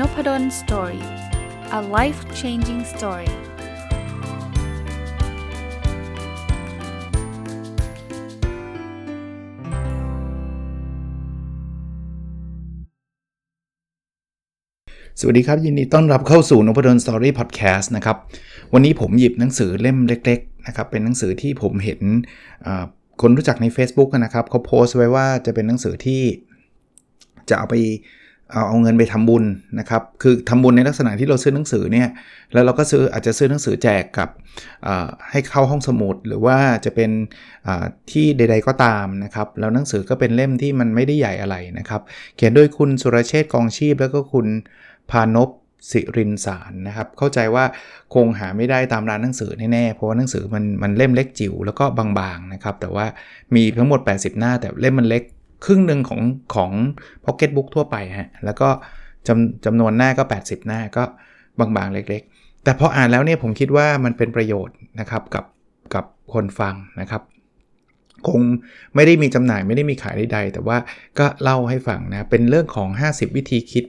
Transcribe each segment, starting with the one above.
Nopadol Story a life changing story สวัสดีครับ ยินดีต้อนรับเข้าสู่นพดล Story พอดแคสต์นะครับ วันนี้ผมหยิบหนังสือเล่มเล็ก ๆ นะครับ เป็นหนังสือที่ผมเห็นคนรู้จักใน Facebook นะครับเขาโพสต์ไว้ว่าจะเป็นหนังสือที่จะเอาไป เอาเอาเงินไปทำบุญนะครับ คือทำบุญในลักษณะที่เราซื้อหนังสือเนี่ยแล้วเราก็ซื้ออาจจะซื้อหนังสือแจกกับให้เข้าห้องสมุด หรือว่าจะเป็นที่ใด ๆก็ตามนะครับแล้วหนังสือก็เป็นเล่มที่มันไม่ได้ใหญ่อะไรนะครับ เขียนโดยคุณสุรเชษกองชีพ แล้วก็คุณพานพสิรินสารนะครับ เข้าใจว่าคงหาไม่ได้ตามร้านหนังสือแน่ๆ เพราะว่าหนังสือมันมันเล่มเล็กจิ๋วแล้วก็บางๆนะครับ แต่ว่ามีทั้งหมด 80 หน้าแต่เล่มมันเล็ก ครึ่งหนึ่งของของพ็อกเก็ตบุ๊กทั่วไปฮะแล้วก็จำจำนวนหน้าก็ 80 หน้าก็บางๆเล็กๆ แต่พออ่านแล้วเนี่ยผมคิดว่ามันเป็นประโยชน์นะครับกับกับคนฟังนะครับ คงไม่ได้มีจำหน่ายไม่ได้มีขายใดๆแต่ว่าก็เล่าให้ฟังนะเป็นเรื่องของ 50 วิธีคิด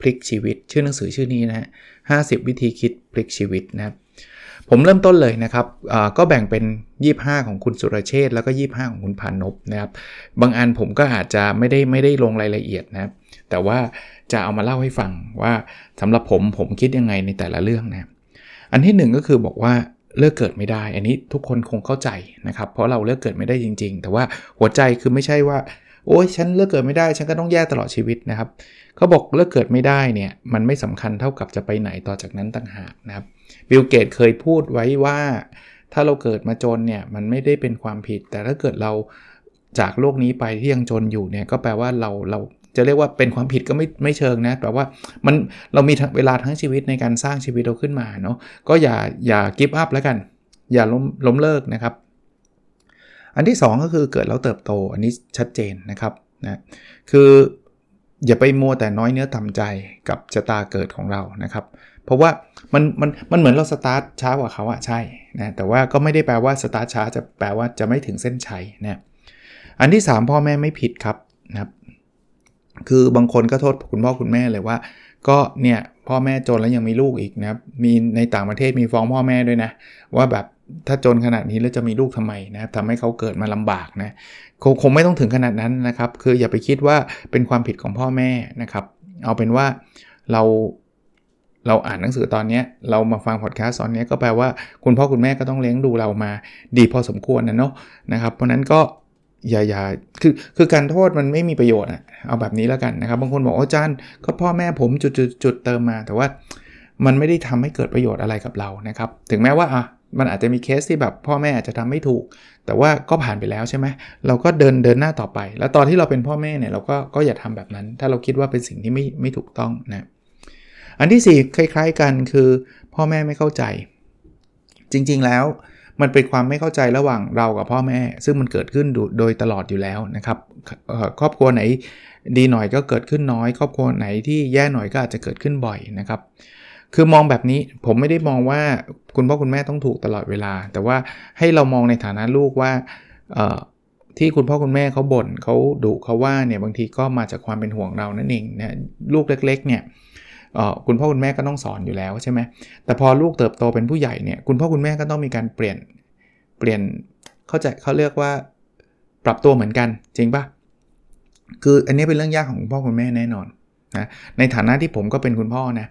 พลิกชีวิต ชื่อหนังสือชื่อนี้นะฮะ50 วิธีคิดพลิกชีวิตนะครับ ผมเริ่มต้นเลยนะครับก็แบ่งเป็น 25 ของคุณสุรเชษแล้วก็ 25 ของคุณพานนบนะครับบางอันผมก็อาจจะไม่ได้ไม่ได้ลงรายละเอียดนะครับแต่ว่าจะเอามาเล่าให้ฟังว่าสำหรับผมผมคิดยังไงในแต่ละเรื่องนะอันที่ 1 ก็คือบอกว่าเลิกเกิดไม่ได้ อันนี้ทุกคนคงเข้าใจนะครับ เพราะเราเลิกเกิดไม่ได้จริง ๆ แต่ว่าหัวใจคือไม่ใช่ว่า โอ้ยฉันเลิกเกิดไม่ได้ ฉันก็ต้องแย่ตลอดชีวิตนะครับเขาบอกเลิกเกิดไม่ได้เนี่ยมันไม่สำคัญเท่ากับจะไปไหนต่อจากนั้นต่างหากนะครับ Bill Gates เคยพูดไว้ว่า ถ้าเราเกิดมาจนเนี่ยมันไม่ได้เป็นความผิด แต่ถ้าเกิดเราจากโลกนี้ไปที่ยังจนอยู่เนี่ยก็แปลว่าเราเราจะเรียกว่าเป็นความผิดก็ไม่ไม่เชิงนะแปลว่ามันเรามีเวลาทั้งชีวิตในการสร้างชีวิตเราขึ้นมาเนาะก็อย่าอย่า give up แล้วกัน อย่าล้มล้มเลิกนะครับ อันที่ 2 ก็คือเกิดแล้วเติบโตอันนี้ชัดเจนนะครับนะคืออย่าไปมัวแต่น้อยเนื้อต่ำใจกับชะตาเกิดของเรานะครับ เพราะว่ามันมันมันเหมือนเราสตาร์ทช้ากว่าเขาอะใช่นะแต่ว่าก็ไม่ได้แปลว่าสตาร์ทช้าจะแปลว่าจะไม่ถึงเส้นชัยนะอันที่ 3 พ่อแม่ไม่ผิดครับนะครับ คือบางคนก็โทษคุณพ่อคุณแม่เลยว่า ก็เนี่ยพ่อแม่จนแล้วยังมีลูกอีกนะครับมีในต่างประเทศมีฟ้องพ่อแม่ด้วยนะ ว่าแบบถ้าจนขนาดนี้แล้วจะมีลูกทำไมนะทำให้เขาเกิดมาลำบากนะคงคงไม่ต้องถึงขนาดนั้นนะครับ คืออย่าไปคิดว่าเป็นความผิดของพ่อแม่นะครับ เอาเป็นว่าเรา เราอ่านหนังสือตอนนี้เรามาฟังพอดแคสต์ตอนนี้ก็แปลว่าคุณพ่อคุณแม่ก็ต้องเลี้ยงดูเรามาดีพอสมควรนะเนาะนะครับ เพราะนั้นก็อย่าอย่าคือคือการโทษมันไม่มีประโยชน์อะเอาแบบนี้แล้วกันนะครับ บางคนบอกอาจารย์ก็พ่อแม่ผมจุดจุดจุดเติมมา แต่ว่ามันไม่ได้ทำให้เกิดประโยชน์อะไรกับเรานะครับ ถึงแม้ว่าอะมันอาจจะมีเคสที่แบบพ่อแม่อาจจะทำไม่ถูก แต่ว่าก็ผ่านไปแล้วใช่ไหมเราก็เดินเดินหน้าต่อไป แล้วตอนที่เราเป็นพ่อแม่เนี่ยเราก็ก็อย่าทำแบบนั้น ถ้าเราคิดว่าเป็นสิ่งที่ไม่ไม่ถูกต้องนะ อันที่ 4 คล้ายๆกันคือพ่อแม่ไม่เข้าใจ จริงๆแล้วมันเป็นความไม่เข้าใจระหว่างเรากับพ่อแม่ ซึ่งมันเกิดขึ้นโดยตลอดอยู่แล้วนะครับครอบครัวไหนดีหน่อยก็เกิดขึ้นน้อย ครอบครัวไหนที่แย่หน่อยก็อาจจะเกิดขึ้นบ่อยนะครับคือมองแบบนี้ผมไม่ได้มองว่าคุณพ่อคุณแม่ต้องถูกตลอดเวลา แต่ว่าให้เรามองในฐานะลูกว่าที่คุณพ่อคุณแม่เขาบ่นเขาดุเขาว่าเนี่ยบางทีก็มาจากความเป็นห่วงเรานั่นเองนะลูกเล็กๆเนี่ย คุณพ่อคุณแม่ก็ต้องสอนอยู่แล้วใช่ไหมแต่พอลูกเติบโตเป็นผู้ใหญ่เนี่ยคุณพ่อคุณแม่ก็ต้องมีการเปลี่ยนเปลี่ยนเข้าใจเขาเรียกว่าปรับตัวเหมือนกันจริงปะคืออันนี้เป็นเรื่องยากของคุณพ่อคุณแม่แน่นอนนะในฐานะที่ผมก็เป็นคุณพ่อนะ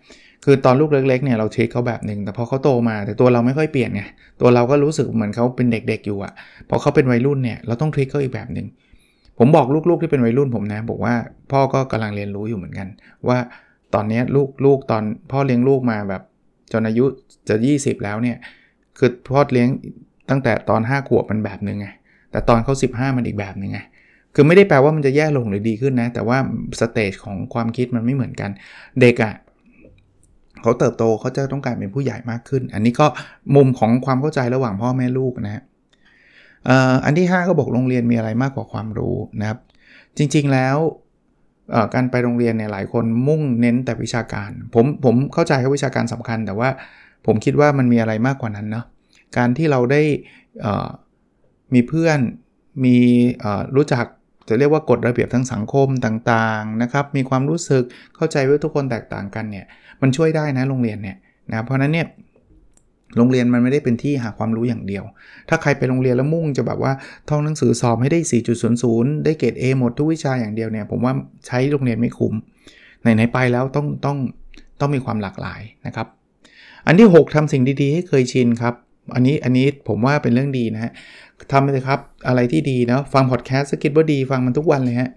คือตอนลูกเล็กๆเนี่ยเราเทคเขาแบบหนึ่งแต่พอเขาโตมาแต่ตัวเราไม่ค่อยเปลี่ยนไงตัวเราก็รู้สึกเหมือนเขาเป็นเด็กๆอยู่อะพอเขาเป็นวัยรุ่นเนี่ยเราต้องเทคเขาอีกแบบหนึ่งผมบอกลูกๆที่เป็นวัยรุ่นผมนะบอกว่าพ่อก็กำลังเรียนรู้อยู่เหมือนกัน ว่า ตอนนี้ลูกลูกตอนพ่อเลี้ยงลูกมาแบบจนอายุจะ 20 แล้วเนี่ย คือพ่อเลี้ยงตั้งแต่ตอน 5 ขวบมันแบบหนึ่งไง แต่ตอนเขา 15 มันอีกแบบหนึ่งไง คือไม่ได้แปลว่ามันจะแย่ลงหรือดีขึ้นนะ แต่ว่าสเตจของความคิดมันไม่เหมือนกัน เด็กอะ่ะเขาเติบโตเขาจะต้องการเป็นผู้ใหญ่มากขึ้น อันนี้ก็มุมของความเข้าใจระหว่างพ่อแม่ลูกนะฮะอันที่ 5 ก็บอกโรงเรียนมีอะไรมากกว่าความรู้นะครับ จริงๆแล้ว การไปโรงเรียนเนี่ยหลายคนมุ่งเน้นแต่วิชาการ ผมผมเข้าใจว่าวิชาการสำคัญ แต่ว่าผมคิดว่ามันมีอะไรมากกว่านั้นเนาะการที่เราได้มีเพื่อนมีรู้จักจะเรียกว่ากฎระเบียบทั้งสังคมต่างๆนะครับ มีความรู้สึกเข้าใจว่าทุกคนแตกต่างกันเนี่ย มันช่วยได้นะโรงเรียนเนี่ยนะเพราะนั้นเนี่ย โรงเรียนมันไม่ได้เป็นที่หาความรู้อย่างเดียว ถ้าใครไปโรงเรียนแล้วมุ่งจะแบบว่าท่องหนังสือสอบให้ได้ 4.00 ได้เกรด A หมดทุกวิชาอย่างเดียวเนี่ย ผมว่าใช้โรงเรียนไม่คุ้ม ไหนๆไปแล้วต้องต้องต้องมีความหลากหลายนะครับ อันที่ 6ทำสิ่งดีๆ ให้เคยชินครับ อันนี้อันนี้ผมว่าเป็นเรื่องดีนะฮะทำเลยครับอะไรที่ดีนะฟังพอดแคสต์คิดว่าดีฟังมันทุกวันเลยฮะ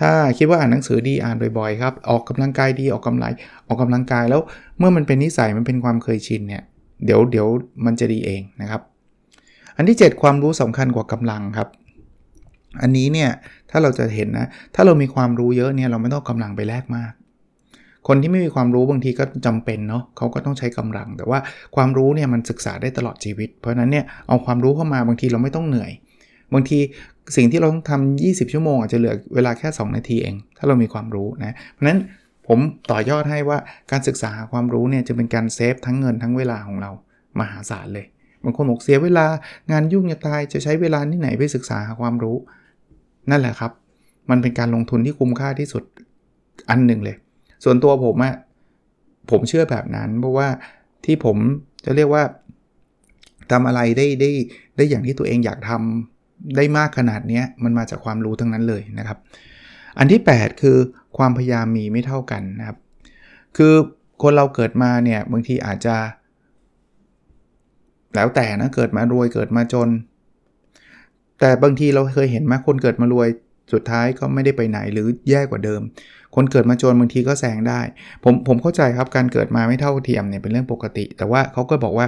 ถ้าคิดว่าอ่านหนังสือดีอ่านบ่อยๆครับออกกำลังกายดีออกกำลังออกกำลังกายแล้วเมื่อมันเป็นนิสัยมันเป็นความเคยชินเนี่ย เดี๋ยวเดี๋ยวมันจะดีเองนะครับ อันที่ 7 ความรู้สำคัญกว่ากำลังครับ อันนี้เนี่ยถ้าเราจะเห็นนะ ถ้าเรามีความรู้เยอะเนี่ยเราไม่ต้องกำลังไปแลกมาก คนที่ไม่มีความรู้บางทีก็จำเป็นเนาะเขาก็ต้องใช้กำลัง แต่ว่าความรู้เนี่ยมันศึกษาได้ตลอดชีวิต เพราะนั้นเนี่ยเอาความรู้เข้ามาบางทีเราไม่ต้องเหนื่อย บางทีสิ่งที่เราต้องทำ20 ชั่วโมงอาจจะเหลือเวลาแค่ 2 นาทีเอง ถ้าเรามีความรู้นะ เพราะนั้น ผมต่อยอดให้ว่าการศึกษาความรู้เนี่ยจะเป็นการเซฟทั้งเงินทั้งเวลาของเรามหาศาลเลยบางคนบอกเสียเวลางานยุ่งจะตายจะใช้เวลาที่ไหนไปศึกษาหาความรู้ นั่นแหละครับ มันเป็นการลงทุนที่คุ้มค่าที่สุดอันหนึ่งเลย ส่วนตัวผมอะผมเชื่อแบบนั้น เพราะว่าที่ผมจะเรียกว่าทำอะไรได้ได้ได้อย่างที่ตัวเองอยากทำได้มากขนาดนี้มันมาจากความรู้ทั้งนั้นเลยนะครับ อันที่ 8 คือ ความพยายามมีไม่เท่ากันนะครับ คือคนเราเกิดมาเนี่ยบางทีอาจจะ แล้วแต่นะเกิดมารวยเกิดมาจน แต่บางทีเราเคยเห็นไหมคนเกิดมารวยสุดท้ายก็ไม่ได้ไปไหนหรือแย่กว่าเดิม คนเกิดมาจนบางทีก็แซงได้ ผมผมเข้าใจครับการเกิดมาไม่เท่าเทียมเนี่ยเป็นเรื่องปกติ แต่ว่าเขาก็บอกว่า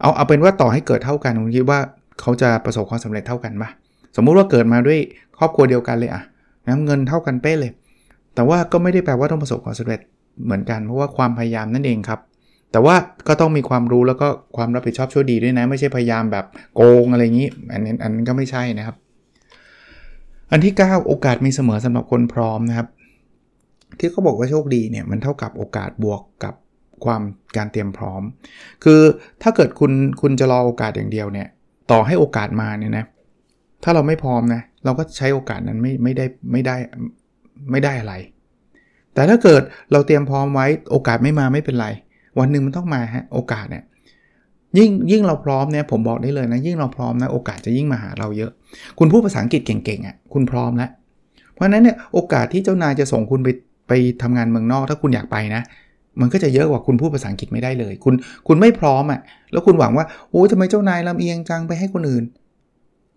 เอาเอาเป็นว่าต่อให้เกิดเท่ากันผมคิดว่าเขาจะประสบความสำเร็จเท่ากันปะสมมุติว่าเกิดมาด้วยครอบครัวเดียวกันเลยอะนะเงินเท่ากันเป๊ะเลย แต่ว่าก็ไม่ได้แปลว่าต้องประสบความสำเร็จเหมือนกัน เพราะว่าความพยายามนั่นเองครับ แต่ว่าก็ต้องมีความรู้แล้วก็ความรับผิดชอบชั่วดีด้วยนะ ไม่ใช่พยายามแบบโกงอะไรอย่างนี้ อันนี้อันนั้นก็ไม่ใช่นะครับ อันที่ 9 โอกาสมีเสมอสำหรับคนพร้อมนะครับ ที่เขาบอกว่าโชคดีเนี่ยมันเท่ากับโอกาสบวกกับความการเตรียมพร้อม คือถ้าเกิดคุณคุณจะรอโอกาสอย่างเดียวเนี่ย ต่อให้โอกาสมาเนี่ยนะ ถ้าเราไม่พร้อมนะ เราก็ใช้โอกาสนั้นไม่ไม่ได้ไม่ได้ ไม่ได้อะไร แต่ถ้าเกิดเราเตรียมพร้อมไว้โอกาสไม่มาไม่เป็นไร วันหนึ่งมันต้องมาฮะโอกาสเนี่ยยิ่งยิ่งเราพร้อมเนี่ยผมบอกได้เลยนะ ยิ่งเราพร้อมนะโอกาสจะยิ่งมาหาเราเยอะ คุณพูดภาษาอังกฤษเก่งๆอะคุณพร้อมแล้วเพราะฉะนั้นเนี่ยโอกาสที่เจ้านายจะส่งคุณไปไปทำงานเมืองนอก ถ้าคุณอยากไปนะ มันก็จะเยอะกว่าคุณพูดภาษาอังกฤษไม่ได้เลย คุณคุณไม่พร้อมอะแล้วคุณหวังว่าโอ้ทำไมเจ้านายลำเอียงจังไปให้คนอื่น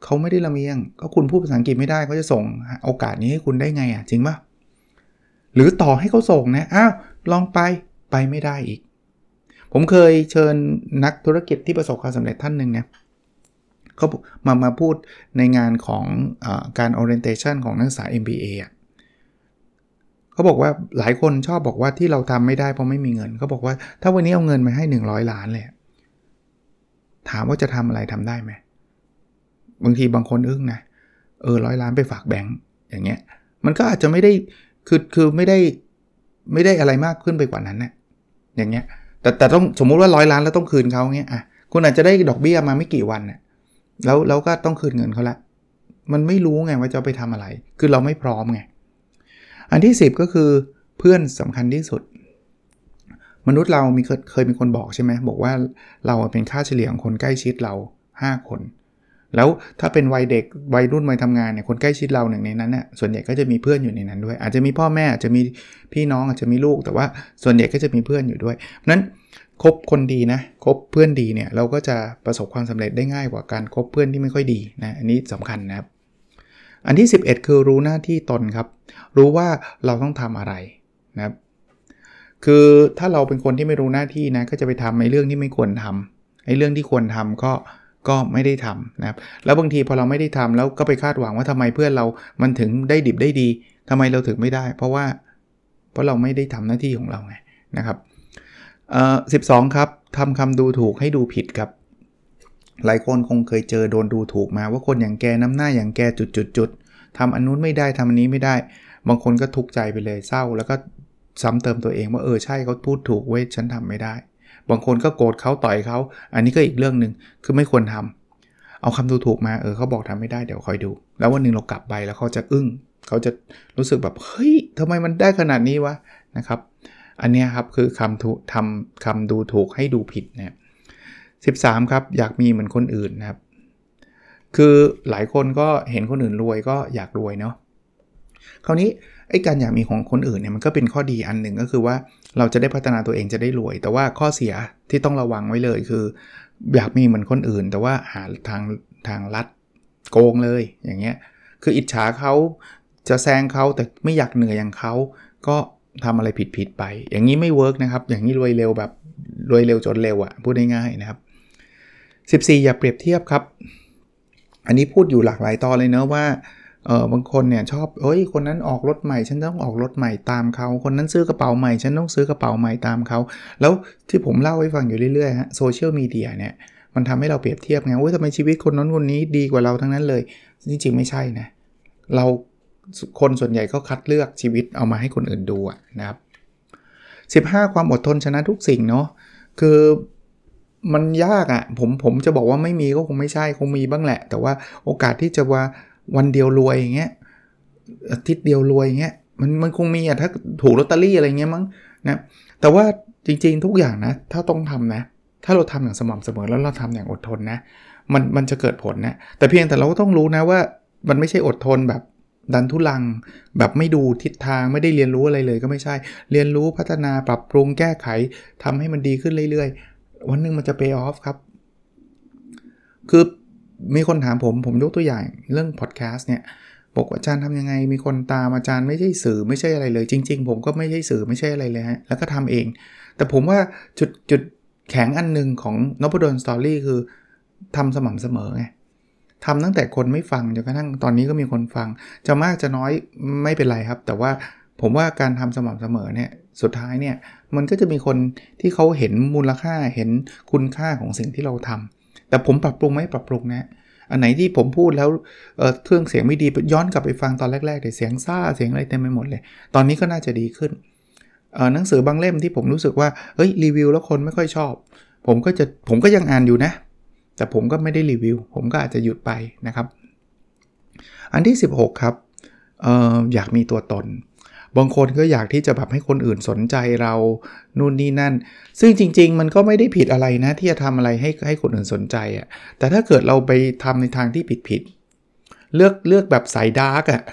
เขาไม่ได้ลำเอียง ก็คุณพูดภาษาอังกฤษไม่ได้เขาจะส่งโอกาสนี้ให้คุณได้ไงอะจริงปะหรือต่อให้เขาส่งนะอ้าวลองไปไปไม่ได้อีก ผมเคยเชิญนักธุรกิจที่ประสบความสำเร็จท่านหนึ่งเนี่ยเขามามาพูดในงานของอการ orientation ของนักศึกษา MBA อะเขาบอกว่าหลายคนชอบบอกว่าที่เราทำไม่ได้เพราะไม่มีเงินเขาบอกว่าถ้าวันนี้เอาเงินมาให้ 100 ล้านเลยถามว่าจะทำอะไรทำได้ไหม บางทีบางคนอึ้งนะเออร้อยล้านไปฝากแบงก์อย่างเงี้ยมันก็อาจจะไม่ได้คือคือไม่ได้ไม่ได้อะไรมากขึ้นไปกว่านั้นนะอย่างเงี้ยแต่แต่ต้องสมมุติว่าร้อยล้านแล้วต้องคืนเขาเงี้ยอะคุณอาจจะได้ดอกเบี้ยมาไม่กี่วันนี่ยแล้วแล้วก็ต้องคืนเงินเขาละ มันไม่รู้ไงว่าจะไปทำอะไร คือเราไม่พร้อมไง อันที่ 10 ก็คือเพื่อนสำคัญที่สุด มนุษย์เรามีเคยมีคนบอกใช่ไหมบอกว่าเราเป็นค่าเฉลี่ยของคนใกล้ชิดเรา 5 คน แล้วถ้าเป็นวัยเด็กวัยรุ่นวัยทำงานเนี่ยคนใกล้ชิดเราหนึ่งในนั้นเนี่ยส่วนใหญ่ก็จะมีเพื่อนอยู่ในนั้นด้วย อาจจะมีพ่อแม่อาจจะมีพี่น้องอาจจะมีลูก แต่ว่าส่วนใหญ่ก็จะมีเพื่อนอยู่ด้วยนั้นคบคนดีนะคบเพื่อนดีเนี่ยเราก็จะประสบความสำเร็จได้ง่ายกว่าการคบเพื่อนที่ไม่ค่อยดีนะอันนี้สำคัญนะครับ อันที่ 11 คือรู้หน้าที่ตนครับ รู้ว่าเราต้องทำอะไรนะครับคือถ้าเราเป็นคนที่ไม่รู้หน้าที่นะก็จะไปทำในเรื่องที่ไม่ควรทำไอ้เรื่องที่ควรทำก็ ก็ไม่ได้ทำนะครับแล้วบางทีพอเราไม่ได้ทำแล้วก็ไปคาดหวังว่าทำไมเพื่อนเรามันถึงได้ดิบได้ดีทำไมเราถึงไม่ได้ เพราะว่าเพราะเราไม่ได้ทำหน้าที่ของเราไงนะครับเอ่อสิครับทำคำดูถูกให้ดูผิดครับ หลายคนคงเคยเจอโดนดูถูกมาว่าคนอย่างแกน้ำหน้าอย่างแกจุดจุดจุดทำอันนู้นไม่ได้ทำอันนี้ไม่ได้ บางคนก็ทุกข์ใจไปเลยเศร้า แล้วก็ซ้ำเติมตัวเองว่าเออใช่เขาพูดถูกเว้ยฉันทำไม่ได้ บางคนก็โกรธเขาต่อยเขาอันนี้ก็อีกเรื่องหนึ่งคือไม่ควรทำเอาคำดูถูกมาเออเขาบอกทำไม่ได้เดี๋ยวคอยดู แล้ววันหนึ่งเรากลับไปแล้วเขาจะอึ้งเขาจะรู้สึกแบบเฮ้ยทำไมมันได้ขนาดนี้วะนะครับ อันนี้ครับคือคำถูทำคำดูถูกให้ดูผิดนะ13ครับอยากมีเหมือนคนอื่นนะครับ คือหลายคนก็เห็นคนอื่นรวยก็อยากรวยเนาะ คราวนี้ไอ้การอยากมีของคนอื่นเนี่ยมันก็เป็นข้อดีอันหนึ่งก็คือว่าเราจะได้พัฒนาตัวเองจะได้รวย แต่ว่าข้อเสียที่ต้องระวังไว้เลยคือ อยากมีเหมือนคนอื่น แต่ว่าหาทางทางลัดโกงเลยอย่างเงี้ยคืออิจฉาเขาจะแซงเขาแต่ไม่อยากเหนื่อยอย่างเขาก็ทำอะไรผิดๆไป อย่างนี้ไม่เวิร์กนะครับ อย่างนี้รวยเร็วแบบรวยเร็วจนเร็วอะพูดง่ายๆนะครับ 14 อย่าเปรียบเทียบครับ อันนี้พูดอยู่หลากหลายตอนเลยเนะว่า เออบางคนเนี่ยชอบเฮ้ยคนนั้นออกรถใหม่ ฉันต้องออกรถใหม่ตามเขาคนนั้นซื้อกระเป๋าใหม่ ฉันต้องซื้อกระเป๋าใหม่ตามเขาแล้วที่ผมเล่าให้ฟังอยู่เรื่อยๆฮะโซเชียลมีเดียเนี่ยมันทำให้เราเปรียบเทียบไงว่าทำไมชีวิตคนนั้นคนนี้ดีกว่าเราทั้งนั้นเลยจริงๆไม่ใช่นะเราคนส่วนใหญ่ก็คัดเลือกชีวิตเอามาให้คนอื่นดูนะครับ15 ความอดทนชนะทุกสิ่งเนาะคือมันยากอะ่ะผมผมจะบอกว่าไม่มีก็คงไม่ใช่คงมีบ้างแหละ แต่ว่าโอกาสที่จะว่า วันเดียวรวยอย่างเงี้ยอาทิตย์เดียวรวยอย่างเงี้ยมันมันคงมีอะถ้าถูกลอตเตอรี่อะไรเงี้ยมั้งนะแต่ว่าจริงๆทุกอย่างนะ ถ้าต้องทำนะ ถ้าเราทำอย่างสม่ำเสมอแล้วเราทำอย่างอดทนนะ มันมันจะเกิดผลนะ แต่เพียงแต่เราก็ต้องรู้นะว่ามันไม่ใช่อดทนแบบดันทุลัง แบบไม่ดูทิศทางไม่ได้เรียนรู้อะไรเลยก็ไม่ใช่ เรียนรู้พัฒนาปรับปรุงแก้ไขทำให้มันดีขึ้นเรื่อยๆ วันนึงมันจะ pay off ครับ คือ มีคนถามผมผมยกตัวอย่างเรื่องพอดแคสต์เนี่ยบอกอาจารย์ทำยังไงมีคนตามอาจารย์ไม่ใช่สื่อไม่ใช่อะไรเลย จริง ๆ ผมก็ไม่ใช่สื่อไม่ใช่อะไรเลยฮะแล้วก็ทำเอง แต่ผมว่าจุดจุดแข็งอันหนึ่งของนพดลสตอรี่คือทำสม่ำเสมอไงทำตั้งแต่คนไม่ฟังจนกระทั่งตอนนี้ก็มีคนฟัง จะมากจะน้อยไม่เป็นไรครับ แต่ว่าผมว่าการทำสม่ำเสมอเนี่ยสุดท้ายเนี่ยมันก็จะมีคนที่เขาเห็นมูลค่าเห็นคุณค่าของสิ่งที่เราทำ แต่ผมปรับปรุงไม่ปรับปรุงนะอันไหนที่ผมพูดแล้วเเครื่องเสียงไม่ดีย้อนกลับไปฟังตอนแรกๆแต่เสียงซ่าเสียงอะไรเต็มไปหมดเลย ตอนนี้ก็น่าจะดีขึ้นหนังสือบางเล่มที่ผมรู้สึกว่าเฮ้ยรีวิวแล้วคนไม่ค่อยชอบ ผมก็จะผมก็ยังอ่านอยู่นะ แต่ผมก็ไม่ได้รีวิว ผมก็อาจจะหยุดไปนะครับ อันที่ 16 ครับอออยากมีตัวตน บางคนก็อยากที่จะแบบให้คนอื่นสนใจเรานู่นนี่นั่น ซึ่งจริง ๆ มันก็ไม่ได้ผิดอะไรนะ ที่จะทำอะไรให้ให้คนอื่นสนใจอะ่ะแต่ถ้าเกิดเราไปทำในทางที่ผิดๆเลือกเลือกแบบสาย dark อะ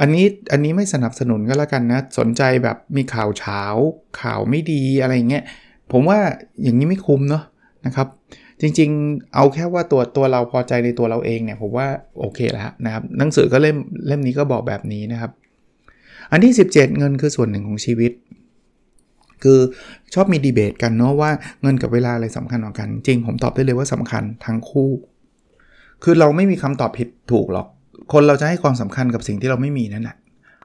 อันนี้อันนี้ไม่สนับสนุนก็แล้วกันนะ สนใจแบบมีข่าวเช้าข่าวไม่ดีอะไรเงี้ยผมว่าอย่างนี้ไม่คุ้มเนาะนะครับ จริงๆ เอาแค่ว่าตัวตัวเราพอใจในตัวเราเองเนี่ยผมว่าโอเคแล้วนะครับหนังสือก็เล่มเล่มนี้ก็บอกแบบนี้นะครับ อันที่ 17 เงินคือส่วนหนึ่งของชีวิต คือชอบมีดีเบตกันเนาะว่าเงินกับเวลาอะไรสำคัญกว่ากัน จริงผมตอบได้เลยว่าสำคัญทั้งคู่ คือเราไม่มีคำตอบผิดถูกหรอก คนเราจะให้ความสำคัญกับสิ่งที่เราไม่มีนั่นแหละ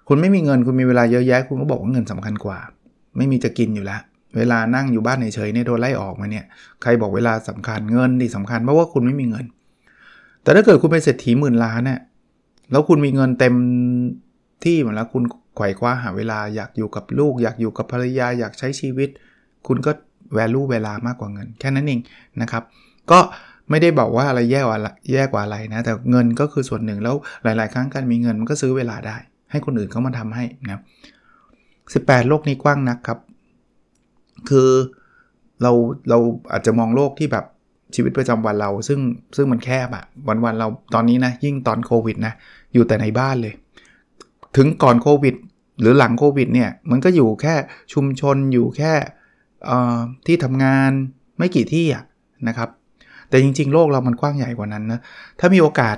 คุณไม่มีเงินคุณมีเวลาเยอะแยะ คุณก็บอกว่าเงินสำคัญกว่า ไม่มีจะกินอยู่แล้วเวลานั่งอยู่บ้านเฉยๆเนี่ยโดนไล่ออกมาเนี่ยใครบอกเวลาสำคัญเงินดีสำคัญเพราะว่าคุณไม่มีเงิน แต่ถ้าเกิดคุณเป็นเศรษฐีหมื่นล้านเนี่ยแล้วคุณมีเงินเต็มที่หมดแล้วคุณ ไขว่คว้าหาเวลาอยากอยู่กับลูก อยากอยู่กับภรรยาอยากใช้ชีวิต คุณก็แวลูเวลามากกว่าเงิน แค่นั้นเองนะครับ ก็ไม่ได้บอกว่าอะไรแย่กว่าแย่กว่าอะไรนะ แต่เงินก็คือส่วนหนึ่งแล้วหลาย ๆ ครั้งการมีเงินมันก็ซื้อเวลาได้ ให้คนอื่นเขามาทำให้นะ18 โลกนี้กว้างนักครับ คือเราเราอาจจะมองโลกที่แบบชีวิตประจำวันเรา ซึ่งซึ่งมันแคบอะวันวันเราตอนนี้นะยิ่งตอนโควิดนะอยู่แต่ในบ้านเลย ถึงก่อนโควิด หรือหลังโควิดเนี่ยมันก็อยู่แค่ชุมชนอยู่แค่ที่ทำงานไม่กี่ที่ะนะครับแต่จริงๆ โลกเรามันกว้างใหญ่กว่านั้นนะ ถ้ามีโอกาส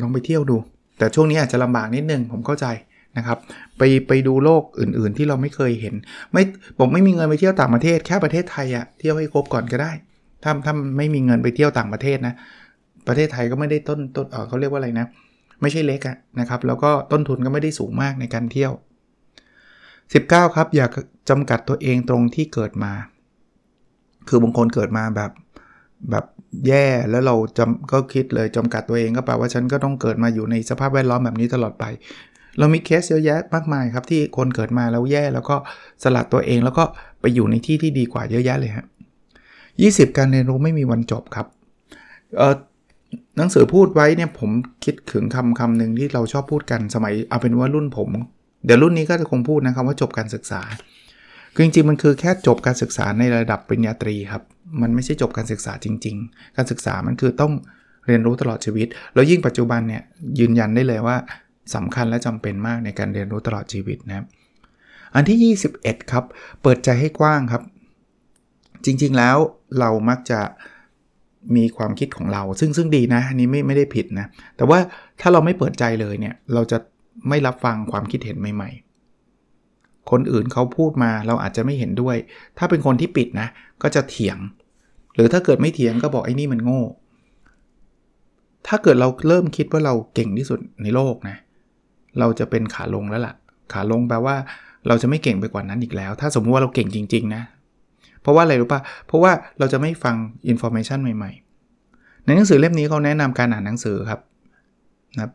ลองไปเที่ยวดู แต่ช่วงนี้อาจจะลำบากนิดนึง ผมเข้าใจนะครับ ไปไปดูโลกอื่นๆ ที่เราไม่เคยเห็น ไม่ผมไม่มีเงินไปเที่ยวต่างประเทศ แค่ประเทศไทยอะเที่ยวให้ครบก่อนก็ได้ ถ้าถ้าไม่มีเงินไปเที่ยวต่างประเทศนะ ประเทศไทยก็ไม่ได้ต้นต้นเขาเรียกว่าอะไรนะ ไม่ใช่เล็กอะนะครับแล้วก็ต้นทุนก็ไม่ได้สูงมากในการเที่ยว 19 ครับ อย่าจำกัดตัวเองตรงที่เกิดมา คือบางคนเกิดมาแบบแบบแย่แล้วเราจำก็คิดเลยจำกัดตัวเองก็แปลว่าฉันก็ต้องเกิดมาอยู่ในสภาพแวดล้อมแบบนี้ตลอดไป เรามีเคสเยอะแยะมากมายครับที่คนเกิดมาแล้วแย่แล้วก็สลัดตัวเองแล้วก็ไปอยู่ในที่ที่ดีกว่าเยอะแยะเลยฮะยี่สิบการเรียนรู้ไม่มีวันจบครับเออ หนังสือพูดไว้เนี่ยผมคิดถึงคำคำหนึ่งที่เราชอบพูดกันสมัยเอาเป็นว่ารุ่นผม เดี๋ยวรุ่นนี้ก็จะคงพูดนะครับว่าจบการศึกษา คือจริงๆมันคือแค่จบการศึกษาในระดับปริญญาตรีครับ มันไม่ใช่จบการศึกษาจริง ๆ การศึกษามันคือต้องเรียนรู้ตลอดชีวิต แล้วยิ่งปัจจุบันเนี่ยยืนยันได้เลยว่าสำคัญและจำเป็นมากในการเรียนรู้ตลอดชีวิตนะครับอันที่ 21 ครับ เปิดใจให้กว้างครับ จริงๆแล้วเรามักจะ มีความคิดของเรา ซึ่งซึ่งดีนะอันนี้ไม่ไม่ได้ผิดนะ แต่ว่าถ้าเราไม่เปิดใจเลยเนี่ย เราจะไม่รับฟังความคิดเห็นใหม่ ๆ คนอื่นเขาพูดมาเราอาจจะไม่เห็นด้วย ถ้าเป็นคนที่ปิดนะ ก็จะเถียง หรือถ้าเกิดไม่เถียงก็บอกไอ้นี่มันโง่ ถ้าเกิดเราเริ่มคิดว่าเราเก่งที่สุดในโลกนะ เราจะเป็นขาลงแล้วล่ะ ขาลงแปลว่าเราจะไม่เก่งไปกว่านั้นอีกแล้ว ถ้าสมมติว่าเราเก่งจริงๆนะ เพราะว่าอะไรรู้ปะ่ะ เพราะว่าเราจะไม่ฟังอินโฟเมชันใหม่ๆ ในหนังสือเล่มนี้เขาแนะนำการอ่านหนังสือครับนะครับ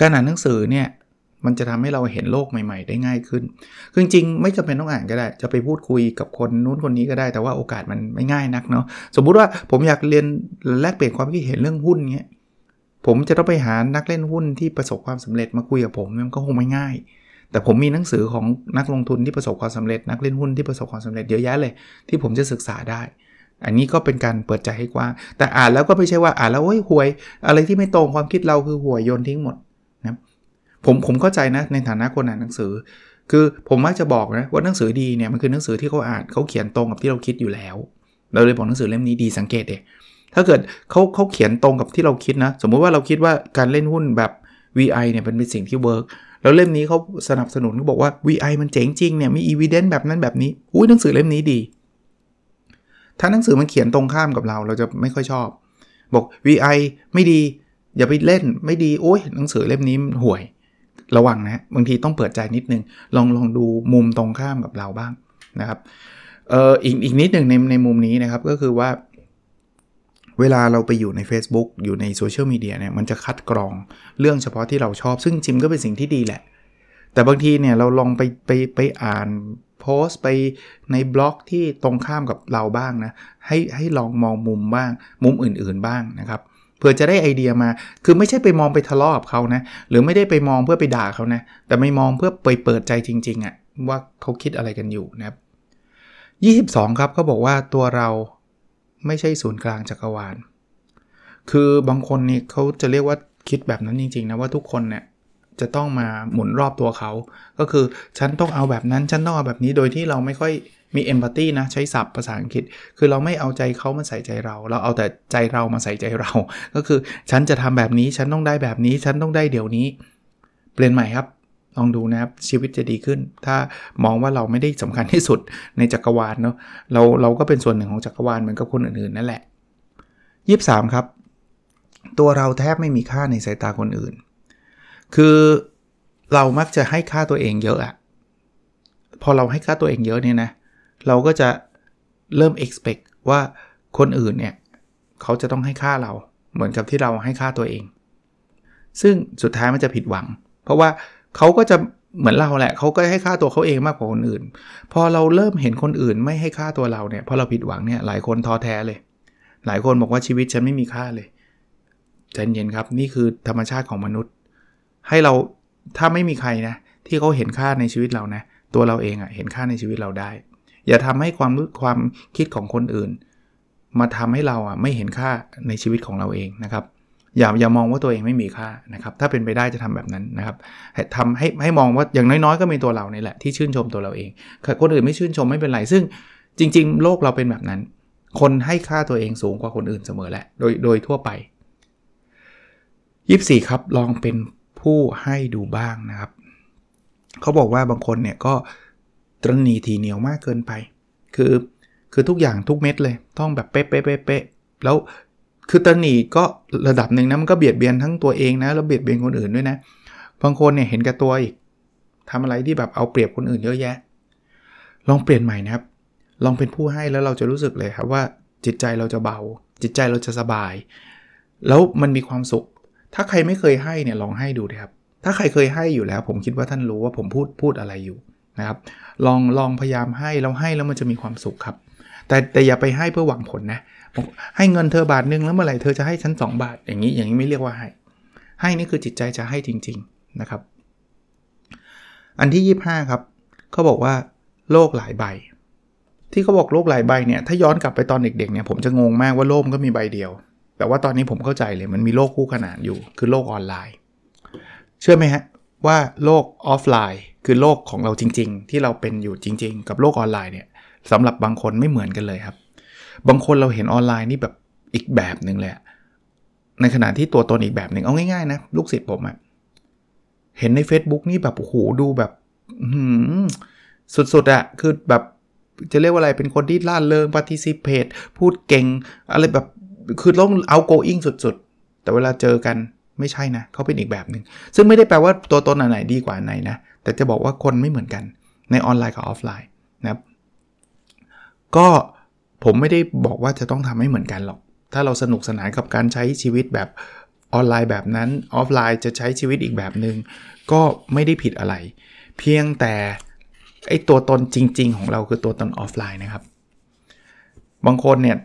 การอ่านหนังสือเนี่ยมันจะทำให้เราเห็นโลกใหม่ๆ ได้ง่ายขึ้น คือจริงๆ ไม่จำเป็นต้องอ่านก็ได้ จะไปพูดคุยกับคนนู้นคนนี้ก็ได้ แต่ว่าโอกาสมันไม่ง่ายนักเนาะ สมมุติว่าผมอยากเรียนแลกเปลี่ยนความคิดเห็นเรื่องหุ้นเงี้ย ผมจะต้องไปหานักเล่นหุ้นที่ประสบความสำเร็จมาคุยกับผมมันก็คงไม่ง่าย แต่ผมมีหนังสือของนักลงทุนที่ประสบความสำเร็จ นักเล่นหุ้นที่ประสบความสำเร็จเยอะแยะเลย ที่ผมจะศึกษาได้ อันนี้ก็เป็นการเปิดใจให้กว้าง แต่อ่านแล้วก็ไม่ใช่ว่าอ่านแล้วโอ้ยห่วย อะไรที่ไม่ตรงความคิดเราคือห่วยโยนทิ้งหมดนะผมผมเข้าใจนะในฐานะคนอ่านหนังสือ คือผมมักจะบอกนะว่าหนังสือดีเนี่ยมันคือหนังสือที่เขาอ่านเขาเขียนตรงกับที่เราคิดอยู่แล้ว เราเลยบอกหนังสือเล่มนี้ดีสังเกตเองถ้าเกิดเขาเขาเขียนตรงกับที่เราคิดนะ สมมุติว่าเราคิดว่าการเล่นหุ้นแบบ VI เนี่ยเป็นเป็นสิ่งที่เวิร์กแล้วเล่มนี้เขาสนับสนุนเขาบอกว่า VI มันเจ๋งจริงเนี่ยมี evidence แบบนั้นแบบนี้อุ้ยหนังสือเล่มนี้ดี ถ้าหนังสือมันเขียนตรงข้ามกับเราเราจะไม่ค่อยชอบ บอก VI ไม่ดี อย่าไปเล่นไม่ดีโอ้ยหนังสือเล่มนี้ห่วย ระวังนะบางทีต้องเปิดใจนิดนึง ลองลองดูมุมตรงข้ามกับเราบ้างนะครับเอ่ออีกอีกนิดหนึ่งในในมุมนี้นะครับก็คือว่า เวลาเราไปอยู่ใน Facebook อยู่ในโซเชียลมีเดียเนี่ยมันจะคัดกรองเรื่องเฉพาะที่เราชอบ ซึ่งจิมก็เป็นสิ่งที่ดีแหละ แต่บางทีเนี่ยเราลองไปไปไปอ่านโพสต์ไปในบล็อกที่ตรงข้ามกับเราบ้างนะให้ให้ลองมองมุมบ้าง มุมอื่นๆบ้างนะครับเพื่อจะได้ไอเดียมา คือไม่ใช่ไปมองไปทะเลาะกับเขานะ หรือไม่ได้ไปมองเพื่อไปด่าเขานะ แต่ไม่มองเพื่อไปเปิดใจจริงๆอะ่ะว่าเขาคิดอะไรกันอยู่นะครับ 22 ครับเขาบอกว่าตัวเรา ไม่ใช่ศูนย์กลางจักรวาล คือบางคนนี่เขาจะเรียกว่าคิดแบบนั้นจริง ๆ นะว่าทุกคนเนี่ยจะต้องมาหมุนรอบตัวเขา ก็คือฉันต้องเอาแบบนั้น ฉันต้องเอาแบบนี้ โดยที่เราไม่ค่อยมีเอมพัตตีนะ ใช้ศัพท์ภาษาอังกฤษ คือเราไม่เอาใจเขามาใส่ใจเรา เราเอาแต่ใจเรามาใส่ใจเรา ก็คือฉันจะทำแบบนี้ ฉันต้องได้แบบนี้ ฉันต้องได้เดี๋ยวนี้ เปลี่ยนใหม่ครับ ลองดูนะครับชีวิตจะดีขึ้น ถ้ามองว่าเราไม่ได้สำคัญที่สุดในจักรวาลเนาะเราเราก็เป็นส่วนหนึ่งของจักรวาลเหมือนกับคนอื่นๆนั่นแหละยี่สามครับ ตัวเราแทบไม่มีค่าในสายตาคนอื่น คือเรามักจะให้ค่าตัวเองเยอะอะพอเราให้ค่าตัวเองเยอะเนี่ยนะเราก็จะเริ่ม expect ว่าคนอื่นเนี่ยเขาจะต้องให้ค่าเราเหมือนกับที่เราให้ค่าตัวเอง ซึ่งสุดท้ายมันจะผิดหวัง เพราะว่า เขาก็จะเหมือนเราแหละเขาก็ให้ค่าตัวเขาเองมากกว่าคนอื่น พอเราเริ่มเห็นคนอื่นไม่ให้ค่าตัวเราเนี่ยพอเราผิดหวังเนี่ยหลายคนท้อแท้เลย หลายคนบอกว่าชีวิตฉันไม่มีค่าเลยใจเย็นครับนี่คือธรรมชาติของมนุษย์ ให้เราถ้าไม่มีใครนะที่เขาเห็นค่าในชีวิตเรานะตัวเราเองอะ่ะเห็นค่าในชีวิตเราได้ อย่าทำให้ความรู้ความคิดของคนอื่น มาทำให้เราอะไม่เห็นค่าในชีวิตของเราเองนะครับ อย่าอย่ามองว่าตัวเองไม่มีค่านะครับถ้าเป็นไปได้จะทำแบบนั้นนะครับทำให้ให้มองว่าอย่างน้อยๆ ก็มีตัวเราเนี่แหละที่ชื่นชมตัวเราเองคนอื่นไม่ชื่นชมไม่เป็นไรซึ่งจริง ๆ โลกเราเป็นแบบนั้น คนให้ค่าตัวเองสูงกว่าคนอื่นเสมอแหละโดยโดยทั่วไป24ครับลองเป็นผู้ให้ดูบ้างนะครับเขาบอกว่าบางคนเนี่ยก็ตรณีทีเหนียวมากเกินไป คือคือทุกอย่างทุกเม็ดเลย ต้องแบบเป๊ะเป๊ะเป๊ะแล้ว คือตรณีก็ระดับหนึ่งนะมันก็เบียดเบียนทั้งตัวเองนะแล้วเบียดเบียนคนอื่นด้วยนะบางคนเนี่ยเห็นแก่ตัวอีกทำอะไรที่แบบเอาเปรียบคนอื่นเยอะแยะ ลองเปลี่ยนใหม่นะครับ ลองเป็นผู้ให้แล้วเราจะรู้สึกเลยครับว่าจิตใจเราจะเบา จิตใจเราจะสบาย แล้วมันมีความสุข ถ้าใครไม่เคยให้เนี่ยลองให้ดูนะครับ ถ้าใครเคยให้อยู่แล้ว ผมคิดว่าท่านรู้ว่าผมพูดพูดอะไรอยู่นะครับ ลองลองพยายามให้แล้วให้แล้วมันจะมีความสุขครับ แต่แต่อย่าไปให้เพื่อหวังผลนะ ให้เงินเธอบาทนึงแล้วเมื่อไหร่เธอจะให้ฉัน2 บาท อย่างนี้อย่างนี้ไม่เรียกว่าให้ ให้นี่คือจิตใจจะให้จริง ๆนะครับ อันที่ 25 ครับเขาบอกว่า โลกหลายใบ ที่เขาบอกโลกหลายใบเนี่ยถ้าย้อนกลับไปตอนเด็กๆเนี่ยผมจะงงมากว่าโลกก็มีใบเดียว แต่ว่าตอนนี้ผมเข้าใจเลยมันมีโลกคู่ขนานอยู่ คือโลกออนไลน์ เชื่อไหมฮะว่าโลกออฟไลน์คือโลกของเราจริง ๆ ที่เราเป็นอยู่จริง ๆ กับโลกออนไลน์เนี่ยสำหรับบางคนไม่เหมือนกันเลยครับ บางคนเราเห็นออนไลน์นี่แบบอีกแบบหนึ่งเลยในขณะที่ตัวตนอีกแบบหนึ่งเอาง่ายๆนะลูกศิษย์ผมอะเห็นใน Facebook นี่แบบโอ้โหดูแบบสุดๆอะคือแบบจะเรียกว่าอะไรเป็นคนที่ล่าเริง participate พูดเก่ง อะไรแบบคือต้องเอา going สุดๆ แต่เวลาเจอกันไม่ใช่นะเขาเป็นอีกแบบหนึ่งซึ่งไม่ได้แปลว่าตัวตนไหนดีกว่าไหนนะ แต่จะบอกว่าคนไม่เหมือนกันในออนไลน์กับออฟไลน์นะครับก็ ผมไม่ได้บอกว่าจะต้องทำให้เหมือนกันหรอก ถ้าเราสนุกสนานกับการใช้ชีวิตแบบออนไลน์แบบนั้น ออฟไลน์จะใช้ชีวิตอีกแบบหนึง่งก็ไม่ได้ผิดอะไร เพียงแต่ไอตัวตนจริง ๆ ของเราคือตัวตนออฟไลน์นะครับ บางคนเนี่ย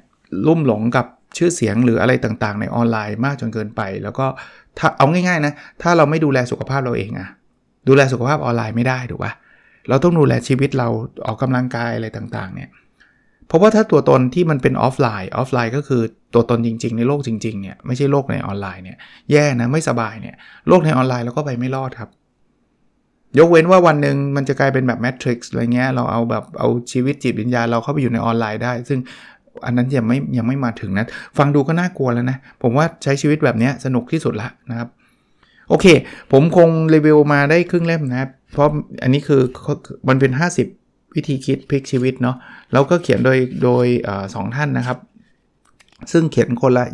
ลุ่มหลงกับชื่อเสียงหรืออะไรต่างๆ ในออนไลน์มากจนเกินไป แล้วก็ถ้าเอาง่ายๆนะ ถ้าเราไม่ดูแลสุขภาพเราเองอะดูแลสุขภาพออนไลน์ไม่ได้ถูกปะเราต้องดูแลชีวิตเราออกกำลังกายอะไรต่างๆเนี่ย เพราะว่าถ้าตัวตนที่มันเป็นออฟไลน์ออฟไลน์ก็คือตัวตนจริง ๆ ในโลกจริงๆเนี่ยไม่ใช่โลกในออนไลน์เนี่ยแย่นะไม่สบายเนี่ยโลกในออนไลน์เราก็ไปไม่รอดครับ ยกเว้นว่าวันหนึ่งมันจะกลายเป็นแบบ Matrix อะไรเงี้ยเราเอาแบบเอาชีวิตจิตวิญญาณเราเข้าไปอยู่ในออนไลน์ได้ ซึ่งอันนั้นยังไม่ยังไม่มาถึงนะฟังดูก็น่ากลัวแล้วนะ ผมว่าใช้ชีวิตแบบนี้สนุกที่สุดละนะครับ โอเค ผมคงรีวิวมาได้ครึ่งเล่มนะครับ เพราะอันนี้คือมันเป็น 50 วิธีคิดพลิกชีวิตเนาะแล้วก็เขียนโดยโดยสองท่านนะครับ ซึ่งเขียนคนละ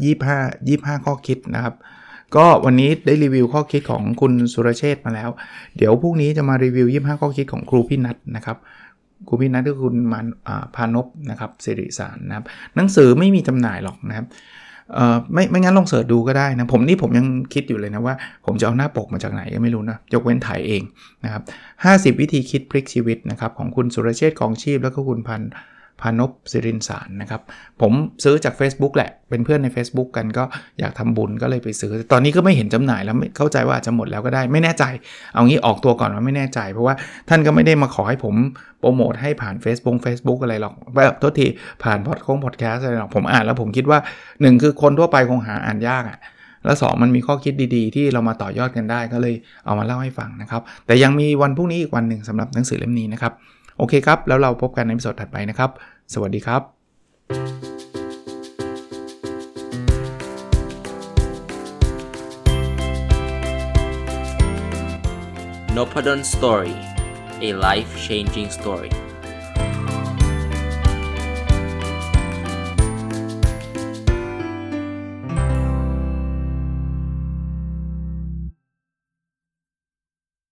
25 25 ข้อคิดนะครับ ก็วันนี้ได้รีวิวข้อคิดของคุณสุรเชษมาแล้ว เดี๋ยวพรุ่งนี้จะมารีวิว 25 ข้อคิดของครูพี่นัทนะครับครูพี่นัทก็คุณมันพานพนะครับสิริสารนะครับ หนังสือไม่มีจำหน่ายหรอกนะครับ ไม่ไม่งั้นลองเสิร์ชดูก็ได้นะ ผมนี่ผมยังคิดอยู่เลยนะว่า ผมจะเอาหน้าปกมาจากไหนก็ไม่รู้นะ ยกเว้นถ่ายเองนะครับ 50 วิธีคิดพลิกชีวิตนะครับของคุณสุรเชษฐ์กองชีพแล้วก็คุณพัน พานพสิรินสารนะครับ ผมซื้อจาก Facebook แหละ เป็นเพื่อนใน Facebook กันก็อยากทำบุญก็เลยไปซื้อ ตอนนี้ก็ไม่เห็นจำหน่ายแล้วเข้าใจว่าอาจจะหมดแล้วก็ได้ไม่แน่ใจ เอางี้ออกตัวก่อนว่าไม่แน่ใจ เพราะว่าท่านก็ไม่ได้มาขอให้ผมโปรโมทให้ผ่าน Facebook Facebook อะไรหรอกแบบทษทีผ่านพอดคงพอดแคสอะไรหรอกผมอ่านแล้วผมคิดว่า 1 คือคนทั่วไปคงหาอ่านยากอะ่ะแล้ว 2 มันมีข้อคิดดีๆ ที่เรามาต่อยอดกันได้ก็เลยเอามาเล่าให้ฟังนะครับ แต่ยังมีวันพรุ่งนี้อีกวันหนึ่งสำหรับหนังสือเล่มนี้นะครับ โอเคครับ แล้วเราพบกันในสดถัดไปนะครับ สวัสดีครับ n o p a d o n Story a life changing story